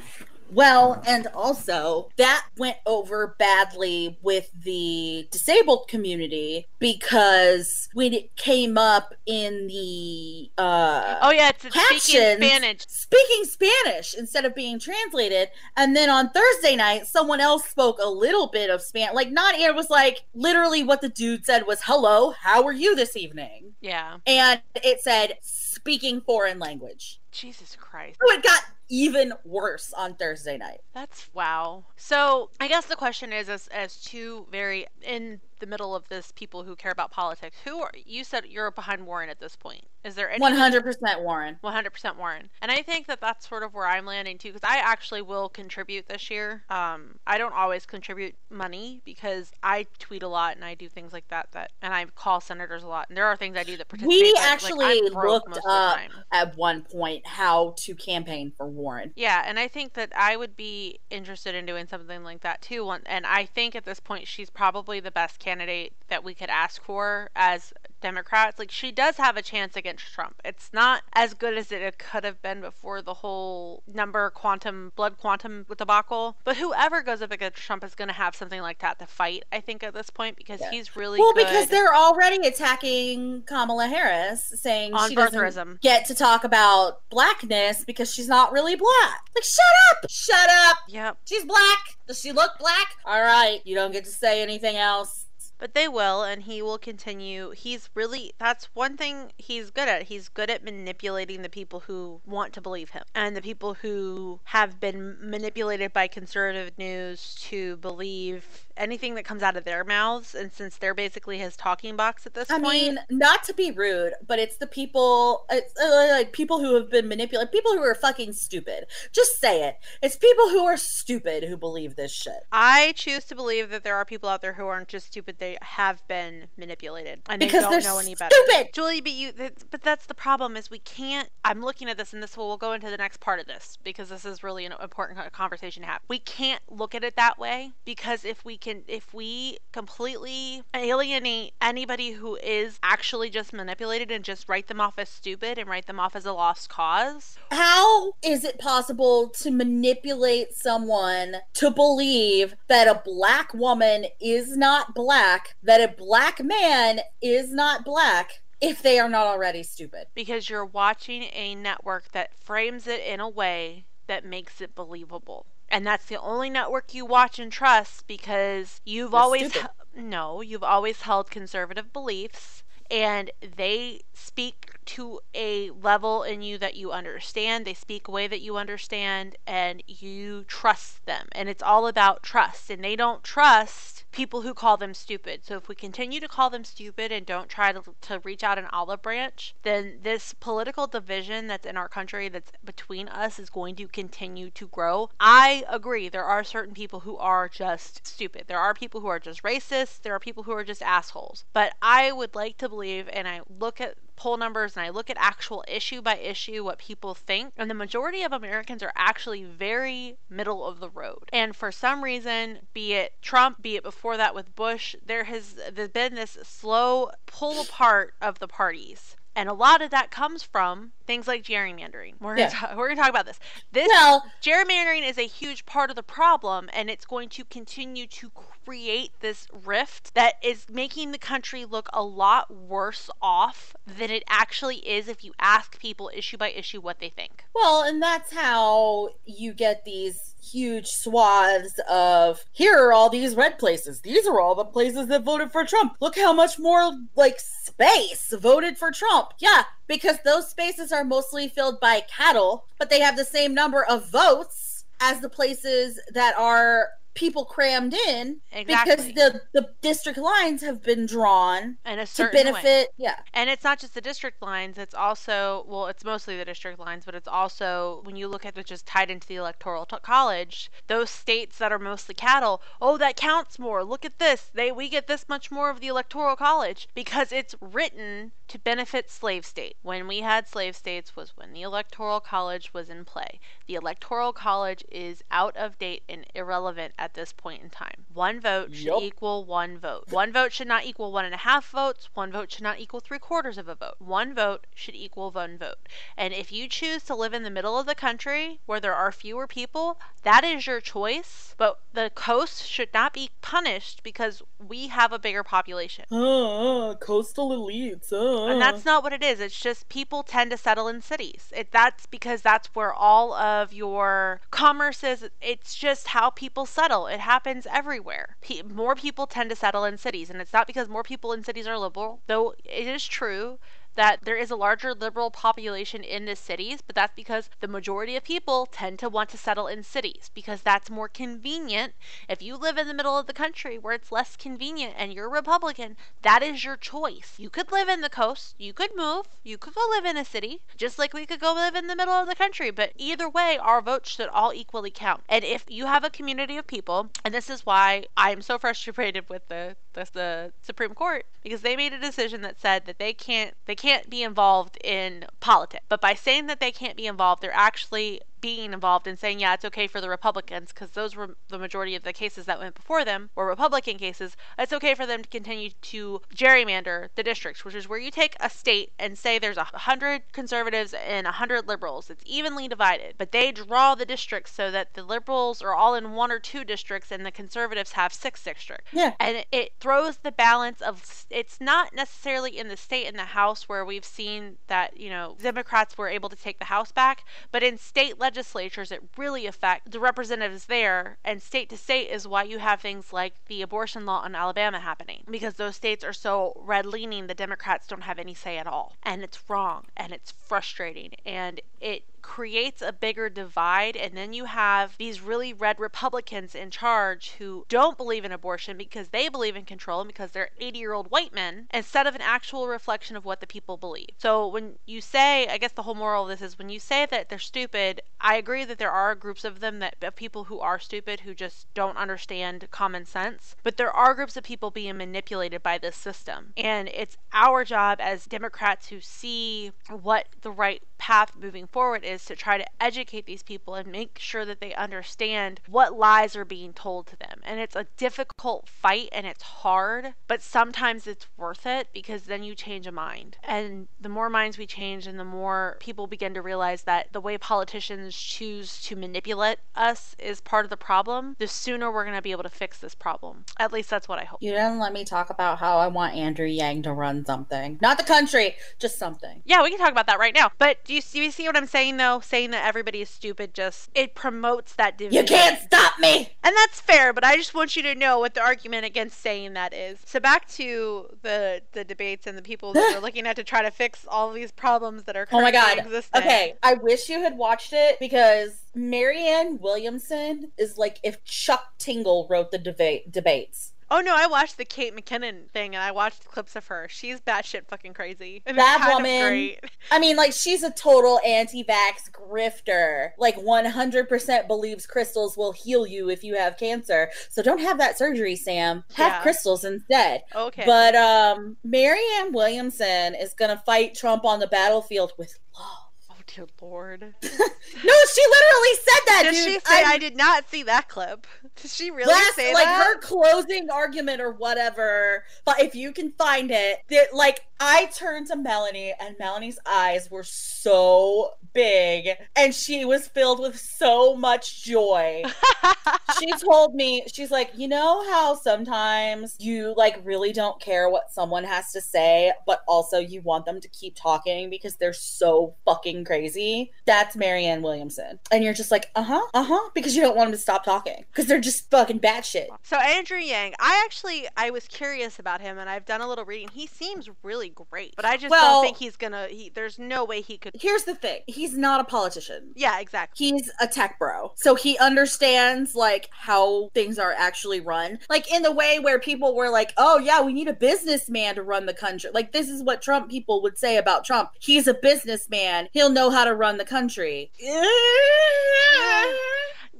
Well, and also that went over badly with the disabled community because when it came up in the uh Oh yeah, it's, it's speaking captions, Spanish. speaking Spanish instead of being translated. And then on Thursday night, someone else spoke a little bit of Spanish. Like, not it was like literally what the dude said was, "Hello, how are you this evening?" Yeah. And it said speaking foreign language. Jesus Christ. So it got even worse on Thursday night. That's wow. So I guess the question is, as as two very in the middle of this, people who care about politics, who are you said you're behind Warren at this point? Is there any One hundred percent, Warren. 100% Warren. And I think that that's sort of where I'm landing too, because I actually will contribute this year. Um, I don't always contribute money because I tweet a lot and I do things like that. That and I call senators a lot, and there are things I do that participate. We but, like, actually looked most of the up time. at one point how to campaign for Warren. Yeah, and I think that I would be interested in doing something like that too. One, and I think at this point she's probably the best candidate that we could ask for as Democrats. Like she does have a chance against Trump. It's not as good as it could have been before the whole number quantum blood quantum debacle. But whoever goes up against Trump is going to have something like that to fight. I think at this point because Yeah. he's really Well, good because they're already attacking Kamala Harris, saying on she doesn't get to talk about blackness because she's not really black. Like, shut up! Shut up! Yep. She's black. Does she look black? All right, you don't get to say anything else. But they will, and he will continue. He's really, that's one thing he's good at. He's good at manipulating the people who want to believe him and the people who have been manipulated by conservative news to believe anything that comes out of their mouths. And since they're basically his talking box at this I point, I mean, not to be rude, but it's the people, it's uh, like people who have been manipulated, people who are fucking stupid. Just say it. It's people who are stupid who believe this shit. I choose to believe that there are people out there who aren't just stupid; they have been manipulated and Because they they're don't know any better. stupid. Julie, but you, but that's the problem is we can't. I'm looking at this, and this will we'll go into the next part of this because this is really an important conversation to have. We can't look at it that way because if we can, if we completely alienate anybody who is actually just manipulated and just write them off as stupid and write them off as a lost cause, How is it possible to manipulate someone to believe that a black woman is not black, that a black man is not black, if they are not already stupid? because you're watching a network that frames it in a way that makes it believable. And that's the only network you watch and trust because you've They're always stupid. no, you've always held conservative beliefs and they speak to a level in you that you understand. They speak a way that you understand and you trust them. And it's all about trust. And they don't trust people who call them stupid. So if we continue to call them stupid and don't try to, to reach out an olive branch, then this political division that's in our country that's between us is going to continue to grow. I agree. There are certain people who are just stupid. There are people who are just racist. There are people who are just assholes. But I would like to believe, and I look at poll numbers and I look at actual issue by issue what people think, and the majority of Americans are actually very middle of the road. And for some reason, be it Trump, be it before that with Bush, there has been this slow pull apart of the parties. And a lot of that comes from things like gerrymandering. We're gonna, Yeah. ta- we're gonna talk about this. This Well, gerrymandering is a huge part of the problem and it's going to continue to create this rift that is making the country look a lot worse off than it actually is if you ask people issue by issue what they think well, and that's how you get these huge swaths of here are all these red places. These are all the places that voted for Trump. Look how much more like space voted for Trump. Yeah, because those spaces are mostly filled by cattle, but they have the same number of votes as the places that are people crammed in exactly. because the the district lines have been drawn and a to benefit way. yeah and it's not just the district lines it's also well it's mostly the district lines but it's also when you look at which is tied into the electoral t- college those states that are mostly cattle oh that counts more look at this they we get this much more of the electoral college because it's written to benefit slave state when we had slave states was when the electoral college was in play the electoral college is out of date and irrelevant at this point in time. One vote should yep. equal one vote. One vote should not equal one and a half votes. One vote should not equal three quarters of a vote. One vote should equal one vote. And if you choose to live in the middle of the country where there are fewer people, that is your choice. But the coast should not be punished because we have a bigger population. *gasps* Uh, coastal elites. Uh. And that's not what it is. It's just people tend to settle in cities. It that's because that's where all of your commerce is. It's just how people settle settle. It happens everywhere. P- more people tend to settle in cities, and it's not because more people in cities are liberal, though it is true that there is a larger liberal population in the cities, but that's because the majority of people tend to want to settle in cities because that's more convenient. If you live in the middle of the country where it's less convenient and you're Republican, that is your choice. You could live in the coast, you could move, you could go live in a city, just like we could go live in the middle of the country, but either way, our votes should all equally count. And if you have a community of people, and this is why I'm so frustrated with the the, the Supreme Court because they made a decision that said that they can't they can't be involved in politics. But by saying that they can't be involved, they're actually being involved and saying, yeah, it's okay for the Republicans, because those were the majority of the cases that went before them were Republican cases. It's okay for them to continue to gerrymander the districts, which is where you take a state and say there's a hundred conservatives and a hundred liberals. It's evenly divided, but they draw the districts so that the liberals are all in one or two districts and the conservatives have six districts. Yeah. And it throws the balance of it's not necessarily in the state and the House where we've seen that, you know, Democrats were able to take the House back, but in state legislatures it really affect the representatives there and state to state is why you have things like the abortion law in Alabama happening because those states are so red leaning the Democrats don't have any say at all. And it's wrong and it's frustrating and it creates a bigger divide and then you have these really red republicans in charge who don't believe in abortion because they believe in control and because they're 80 year old white men instead of an actual reflection of what the people believe. So when you say i guess the whole moral of this is when you say that they're stupid i agree that there are groups of them that of people who are stupid who just don't understand common sense but there are groups of people being manipulated by this system. And it's our job as democrats who see what the right path moving forward is to try to educate these people and make sure that they understand what lies are being told to them. And it's a difficult fight and it's hard, but sometimes it's worth it because then you change a mind. And the more minds we change and the more people begin to realize that the way politicians choose to manipulate us is part of the problem, the sooner we're going to be able to fix this problem. At least that's what I hope. You didn't let me talk about how I want Andrew Yang to run something. Not the country, just something. Yeah, we can talk about that right now. But do you, do you see what I'm saying though? Saying that everybody is stupid just it promotes that division. You can't stop me. And that's fair, but I just want you to know what the argument against saying that is. So back to the the debates and the people that we're *sighs* looking at to try to fix all these problems that are oh my god. Existing. Okay, I wish you had watched it because Marianne Williamson is like if Chuck Tingle wrote the debate debates. Oh no, I watched the Kate McKinnon thing and I watched clips of her. She's batshit fucking crazy. that woman. I mean, like she's a total anti-vax grifter. Like 100% believes crystals will heal you if you have cancer. So don't have that surgery, Sam. Have yeah. crystals instead. Okay. But um, Marianne Williamson is gonna fight Trump on the battlefield with love dear lord. *laughs* no, she literally said that. Did dude. she say? I, I, did not see that clip. Did she really last, say like that? her closing argument or whatever? But if you can find it, that like I turned to Melanie, and Melanie's eyes were so big, and she was filled with so much joy. *laughs* she told me, she's like, you know how sometimes you like really don't care what someone has to say, but also you want them to keep talking because they're so fucking crazy? That's Marianne Williamson. And you're just like, uh huh, uh huh, because you don't want them to stop talking because they're just fucking batshit. So Andrew Yang, I actually I was curious about him, and I've done a little reading. He seems really great, but I just Well- don't think he's gonna. He, there's no way he could. Here's the thing he's not a politician. Yeah, exactly. he's a tech bro so he understands like how things are actually run like in the way where people were like oh yeah we need a businessman to run the country like this is what trump people would say about trump he's a businessman he'll know how to run the country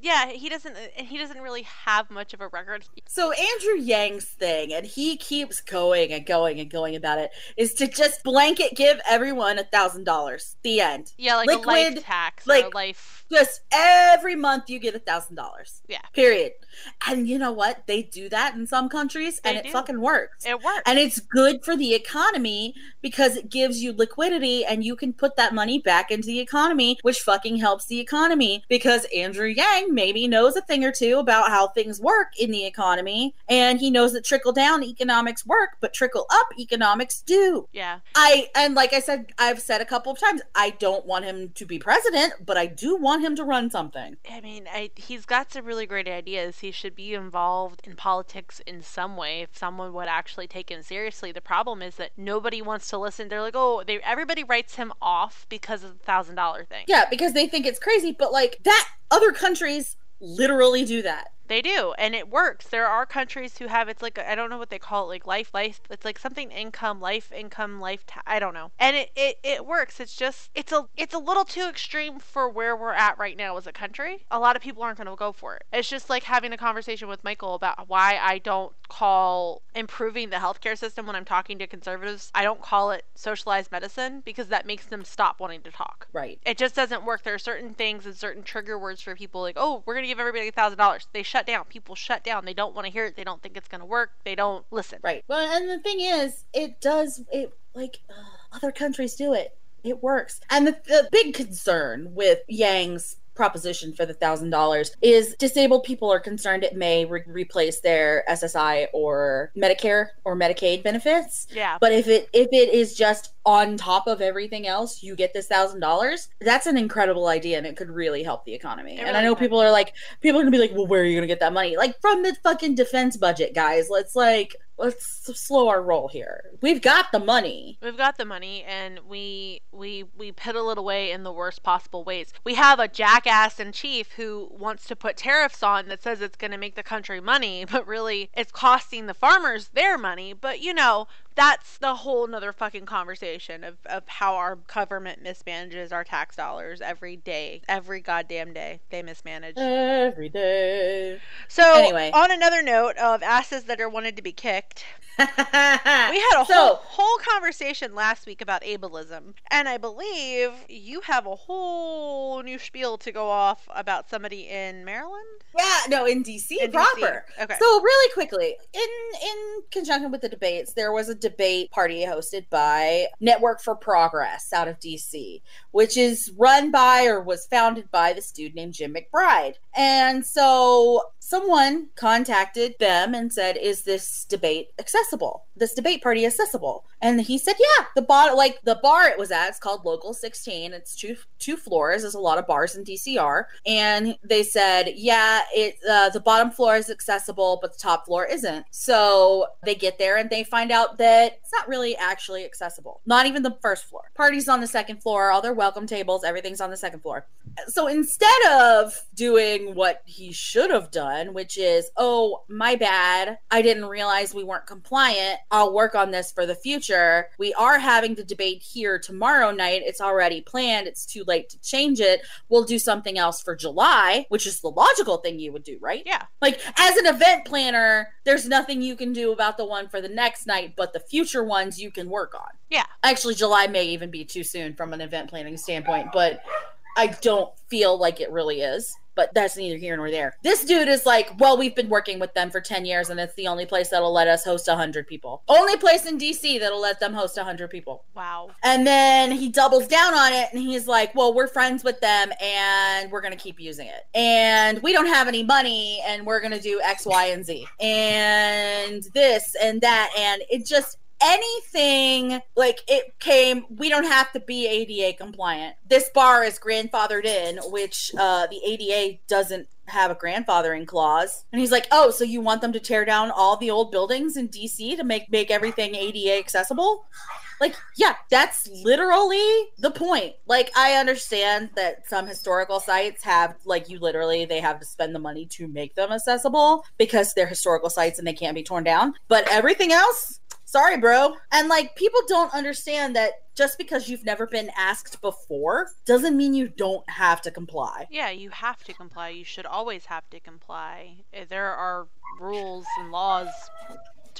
Yeah, he doesn't. Uh, he doesn't really have much of a record. so andrew yang's thing and he keeps going and going and going about it is to just blanket give everyone a thousand dollars the end Yeah, like a Liquid, life tax a like- life. Just every month you get a thousand dollars Yeah. period and you know what they do that in some countries and it do. fucking works It works. and it's good for the economy because it gives you liquidity and you can put that money back into the economy which fucking helps the economy because andrew yang maybe knows a thing or two about how things work in the economy and he knows that trickle down economics work but trickle up economics do yeah. I and like I said, I've said a couple of times, I don't want him to be president, but I do want him to run something. I mean, I, he's got some really great ideas. He should be involved in politics in some way if someone would actually take him seriously. The problem is that nobody wants to listen. They're like, oh, they everybody writes him off because of the thousand dollar thing. Yeah, because they think it's crazy, but like that other countries literally do that. They do, and it works. There are countries who have it's like I don't know what they call it, like life, life. It's like something income, life, income, life. Ta- I don't know, and it, it it works. It's just it's a it's a little too extreme for where we're at right now as a country. A lot of people aren't going to go for it. It's just like having a conversation with Michael about why I don't call improving the healthcare system when I'm talking to conservatives. I don't call it socialized medicine because that makes them stop wanting to talk Right. it just doesn't work. There are certain things and certain trigger words for people like, oh, we're gonna give everybody a thousand dollars. They shut down. People shut down. They don't want to hear it. They don't think it's gonna work. They don't listen. Right. Well, and the thing is, it does it like uh, other countries do it. It works. And the, the big concern with Yang's proposition for the thousand dollars is disabled people are concerned it may re- replace their SSI or Medicare or Medicaid benefits. Yeah. But if it if it is just on top of everything else, you get this thousand dollars. That's an incredible idea, and it could really help the economy. It and I know could. people are like, people are gonna be like, well, where are you gonna get that money? Like from the fucking defense budget, guys. Let's like let's slow our roll here. We've got the money. We've got the money and we we we piddle it away in the worst possible ways. We have a jackass in chief who wants to put tariffs on that says it's going to make the country money, *laughs* but really it's costing the farmers their money. But you know, that's the whole nother fucking conversation of, of how our government mismanages our tax dollars every day. Every goddamn day they mismanage. Every day. So Anyway. on another note of asses that are wanted to be kicked, *laughs* we had a so, whole whole conversation last week about ableism, and I believe you have a whole new spiel to go off about somebody in Maryland. Yeah, no, in DC In DC. proper. Okay. So really quickly, in in conjunction with the debates, there was a debate party hosted by Network for Progress out of DC, which is run by or was founded by this dude named Jim McBride. And so someone contacted them and said, "Is this debate accessible? This debate party accessible?" And he said, "Yeah." The bar, like the bar it was at, it's called Local 16. It's two two floors. There's a lot of bars in DCR, and they said, "Yeah, it uh, the bottom floor is accessible, but the top floor isn't." So they get there and they find out that it's not really actually accessible. Not even the first floor. Parties on the second floor. All their welcome tables, everything's on the second floor. So instead of doing what he should have done, which is, oh, my bad, I didn't realize we weren't compliant. I'll work on this for the future. We are having the debate here tomorrow night. It's already planned. It's too late to change it. We'll do something else for July, which is the logical thing you would do, right? Yeah. Like, as an event planner, there's nothing you can do about the one for the next night, but the future ones you can work on. Yeah. Actually, July may even be too soon from an event planning standpoint, but I don't feel like it really is. but that's neither here nor there. This dude is like, well, we've been working with them for 10 years and it's the only place that'll let us host 100 people. Only place in DC that'll let them host 100 people. Wow. And then he doubles down on it and he's like, well, we're friends with them and we're going to keep using it. And we don't have any money and we're going to do X, Y, and Z. And this and that. And it just, anything like it came we don't have to be ada compliant. This bar is grandfathered in which uh the ada doesn't have a grandfathering clause. And he's like oh so you want them to tear down all the old buildings in dc to make make everything ada accessible? Like yeah that's literally the point. Like i understand that some historical sites have like you literally they have to spend the money to make them accessible because they're historical sites and they can't be torn down. But everything else sorry bro and like people don't understand that just because you've never been asked before doesn't mean you don't have to comply Yeah, you have to comply. You should always have to comply. Eh, There are rules and laws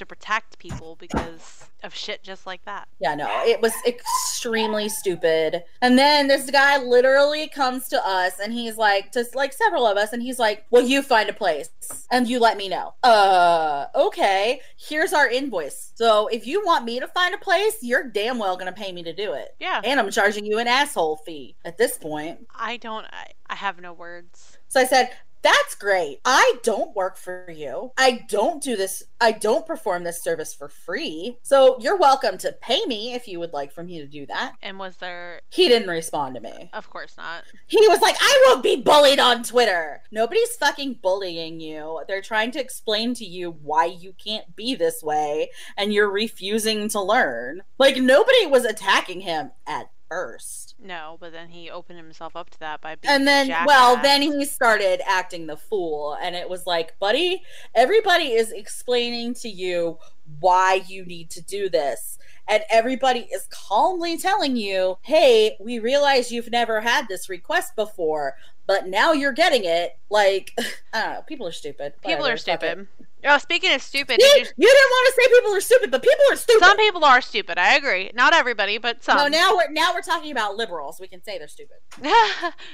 to protect people because of shit just like that. Yeah, no, it was extremely stupid. And then this guy literally comes to us and he's like, to like several of us, and he's like, Well, you find a place and you let me know. Uh, okay, here's our invoice. So if you want me to find a place, you're damn well gonna pay me to do it. Yeah. And I'm charging you an asshole fee at this point. I don't I, I have no words. So I said, that's great. I don't work for you. I don't do this. I don't perform this service for free. So you're welcome to pay me if you would like for me to do that. And was there He didn't respond to me. of course not. He was like, I won't be bullied on Twitter. Nobody's fucking bullying you. They're trying to explain to you why you can't be this way and you're refusing to learn. Like, nobody was attacking him at first. No, but then he opened himself up to that by being And then, well, then he started acting the fool. And it was like, buddy, everybody is explaining to you why you need to do this. And everybody is calmly telling you, hey, we realize you've never had this request before, but now you're getting it. Like, *laughs* I don't know. People are stupid. people Whatever, are stupid. Oh, speaking of stupid, You, did you you- didn't want to say people are stupid, but people are stupid. some people are stupid. I agree. Not everybody, but some. no, now we're now we're talking about liberals. We can say they're stupid. *laughs*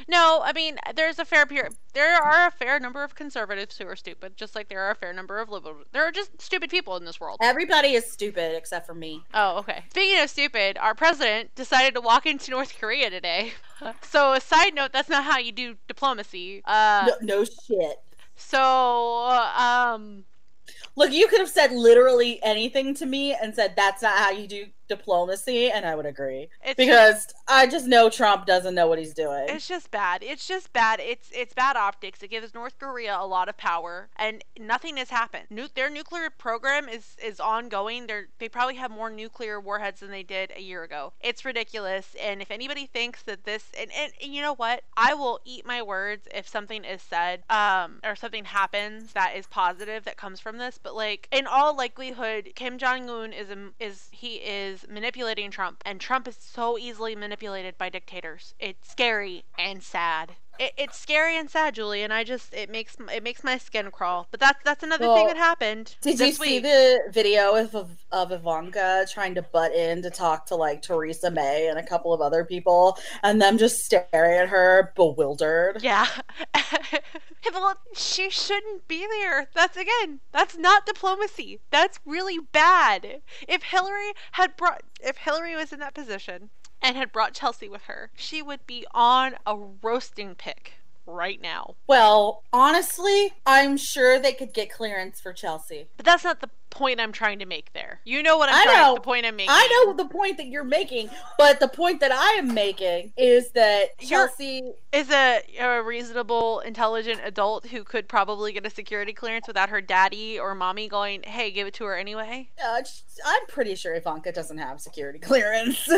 no, I mean there's a fair period. There are a fair number of conservatives who are stupid, just like there are a fair number of liberals. There are just stupid people in this world. Everybody is stupid except for me. Oh, okay. Speaking of stupid, our president decided to walk into North Korea today. *laughs* so, a side note, that's not how you do diplomacy. Uh, No, no shit. so, um, Look, you could have said literally anything to me and said that's not how you do diplomacy, and I would agree. it's Because I just know Trump doesn't know what he's doing. It's just bad. It's just bad. It's it's bad optics. It gives North Korea a lot of power, and nothing has happened. Nu- their nuclear program is is ongoing. They they probably have more nuclear warheads than they did a year ago. It's ridiculous. And if anybody thinks that this and, and, and you know what, I will eat my words if something is said um or something happens that is positive that comes from this. But like in all likelihood, Kim Jong Un is a, is he is manipulating Trump, and Trump is so easily manipulated by dictators. It's scary and sad. It, it's scary and sad, Julie, and I just it makes it makes my skin crawl. But that's that's another thing that happened. Did you see week. the video of, of of Ivanka trying to butt in to talk to like Theresa May and a couple of other people, and them just staring at her bewildered? Yeah. *laughs* well, she shouldn't be there. That's again, that's not diplomacy. That's really bad. If Hillary had brought if Hillary was in that position and had brought Chelsea with her, she would be on a roasting pick right now. Well, honestly, I'm sure they could get clearance for Chelsea. But that's not the point I'm trying to make there. You know what I'm I trying know. the point I'm making. I know the point that you're making, but the point that I am making is that You're- Chelsea is a, a reasonable, intelligent adult who could probably get a security clearance without her daddy or mommy going, "Hey, give it to her anyway." Uh, I'm pretty sure Ivanka doesn't have security *laughs* clearance.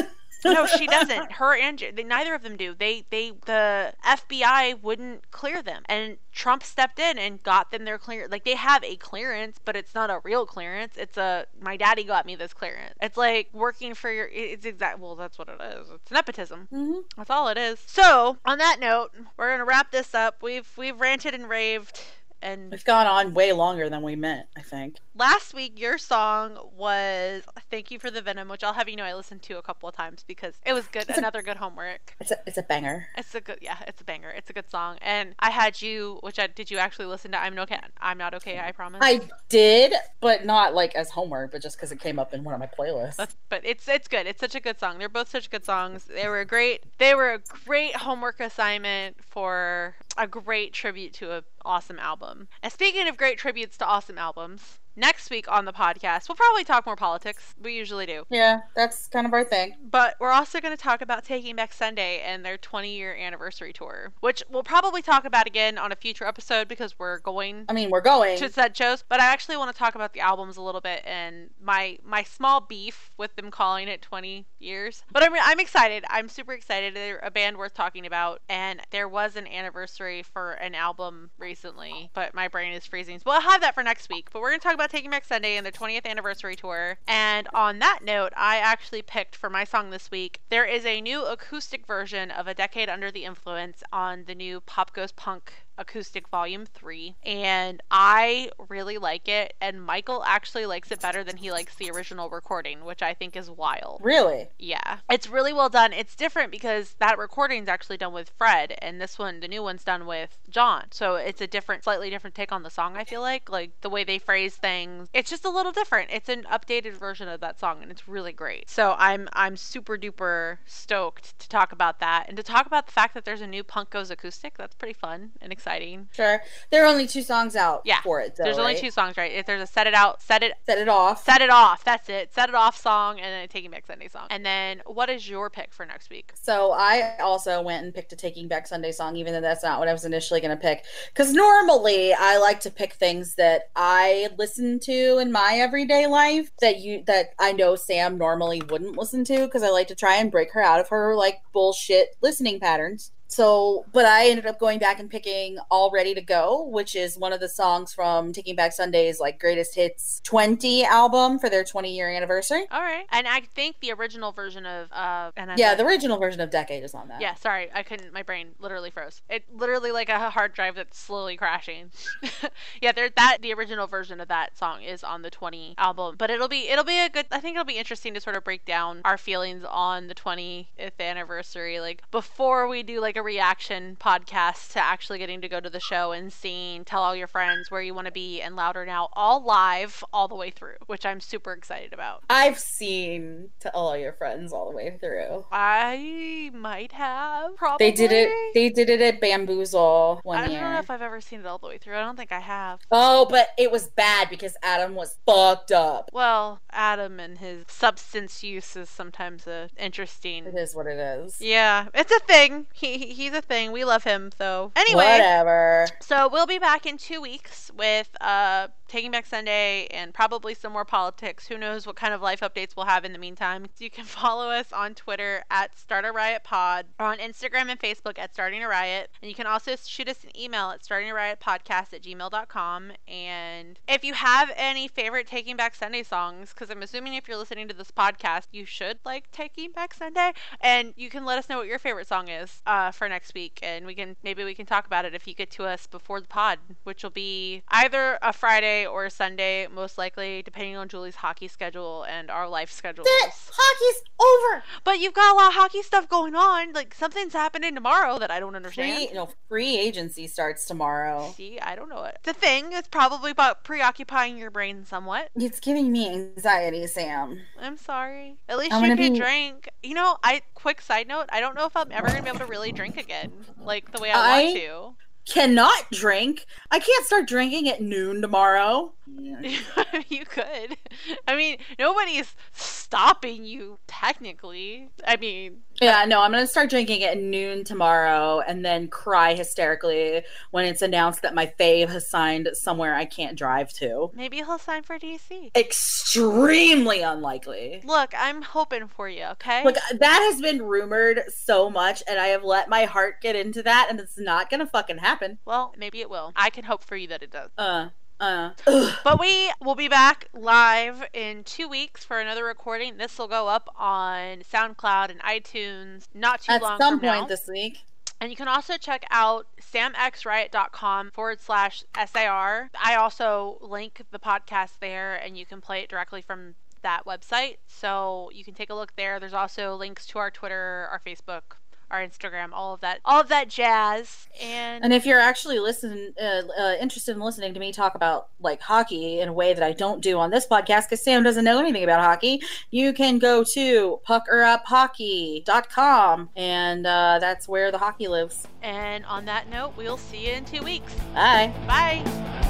No, she doesn't. Her and they, neither of them do. They they the FBI wouldn't clear them, and Trump stepped in and got them their clearance. Like they have a clearance, but it's not a real clearance. It's a my daddy got me this clearance. It's like working for your. It's exact. Well, that's what it is. It's nepotism. Mhm. That's all it is. So on that note, we're gonna wrap this up. We've we've ranted and raved. And We've gone on way longer than we meant, I think. last week, your song was "Thank You for the Venom," which I'll have you know I listened to a couple of times because it was good. It's a- Another good homework. It's a it's a banger. It's a good, yeah, it's a banger. It's a good song. And I had you, which I did you actually listen to? I'm no okay. I'm not okay. I promise. I did, but not like as homework, but just because it came up in one of my playlists. That's, but it's it's good. It's such a good song. They're both such good songs. They were great. They were a great homework assignment for a great tribute to an awesome album. And speaking of great tributes to awesome albums, next week on the podcast we'll probably talk more politics. We usually do. Yeah, that's kind of our thing. But we're also going to talk about Taking Back Sunday and their 20 year anniversary tour, which we'll probably talk about again on a future episode because we're going I mean, we're going. to said shows. But I actually want to talk about the albums a little bit and my my small beef with them calling it 20 years. But I'm I'm excited. I'm super excited. They're a band worth talking about, and there was an anniversary for an album recently, but my brain is freezing. So we'll have that for next week. But we're going to talk about Taking Back Sunday and their 20th anniversary tour. And on that note, I actually picked for my song this week. There is a new acoustic version of A Decade Under the Influence on the new Pop Goes Punk acoustic volume 3 and i really like it and michael actually likes it better than he likes the original recording which i think is wild. Really? yeah. It's really well done. It's different because that recording's actually done with fred and this one the new one's done with john. So it's a different slightly different take on the song i feel like. Like the way they phrase things it's just a little different. It's an updated version of that song and it's really great. So i'm i'm super duper stoked to talk about that and to talk about the fact that there's a new punk goes acoustic. That's pretty fun and exciting Sure. There are only two songs out Yeah, for it, though. there's only right? two songs right if there's a set it out set it Set it off. set it off that's it set it off song and then a taking back sunday song and then what is your pick for next week So I also went and picked a Taking Back Sunday song, even though that's not what I was initially going to pick. Because normally I like to pick things that I listen to in my everyday life that you that I know Sam normally wouldn't listen to because I like to try and break her out of her like bullshit listening patterns. So, but I ended up going back and picking All Ready to Go, which is one of the songs from Taking Back Sunday's like greatest hits 20 album for their 20 year anniversary. all right. And i think the original version of uh and I Yeah, the original version of Decade is on that. yeah sorry. I couldn't my brain literally froze. It literally like a hard drive that's slowly crashing. *laughs* Yeah there that the original version of that song is on the 20 album. But it'll be it'll be a good i think it'll be interesting to sort of break down our feelings on the 20th anniversary. Like before we do like a reaction podcast to actually getting to go to the show and seeing tell all your friends where you want to be and louder now all live all the way through which i'm super excited about I've seen to all your friends all the way through. i might have probably They did it. They did it at Bamboozle one I don't year. know if I've ever seen it all the way through. I don't think I have. oh, but it was bad because Adam was fucked up. Well, Adam and his substance use is sometimes a interesting. It is what it is. Yeah, it's a thing. He he- he's a thing. We love him though. Anyway, Whatever. so we'll be back in two weeks with uh Taking Back Sunday and probably some more politics. Who knows what kind of life updates we'll have in the meantime. You can *laughs* follow us on Twitter at Start a Riot Pod or on Instagram and Facebook at Starting a Riot. And you can also shoot us an email at starting a riot podcast at gmail.com. And if you have any favorite Taking Back Sunday songs, because I'm assuming if you're listening to this podcast, you should like Taking Back Sunday. And you can let us know what your favorite song is uh, for next week. And we can maybe we can talk about it if you get to us before the pod, which will be either a Friday or Sunday, most likely, depending on Julie's hockey schedule and our life schedule. Hockey's over. But you've got a lot of hockey stuff going on. Like something's happening tomorrow that I don't understand. Free, no, free agency starts tomorrow. See, I don't know it. The thing is probably about preoccupying your brain somewhat. It's giving me anxiety, Sam. I'm sorry. At least I'm you can be- drink. You know, I quick side note, I don't know if I'm ever gonna be able to really drink again. Like the way I, want to. Cannot drink. I can't start drinking at noon tomorrow. *laughs* you could. I mean, nobody's stopping you technically. I mean, Yeah, no, I'm gonna start drinking at noon tomorrow and then cry hysterically when it's announced that my fave has signed somewhere I can't drive to. maybe he'll sign for DC. Extremely unlikely. Look, I'm hoping for you, okay? Look, that has been rumored so much, and I have let my heart get into that, and it's not gonna fucking happen. well, maybe it will. I can hope for you that it does. Uh, uh. But we will be back live in two weeks for another recording. This will go up on SoundCloud and iTunes not too At long some from point now. this week. And you can also check out samxriot.com forward slash SAR. I also link the podcast there and you can play it directly from that website. So you can take a look there. There's also links to our Twitter, our Facebook, our Instagram, all of that, all of that jazz. And And if you're actually listening, uh, uh, interested in listening to me talk about like hockey in a way that I don't do on this podcast, because Sam doesn't know anything about hockey, you can go to puckeruphockey.com, and uh, that's where the hockey lives. and on that note, we'll see you in two weeks. Bye. Bye.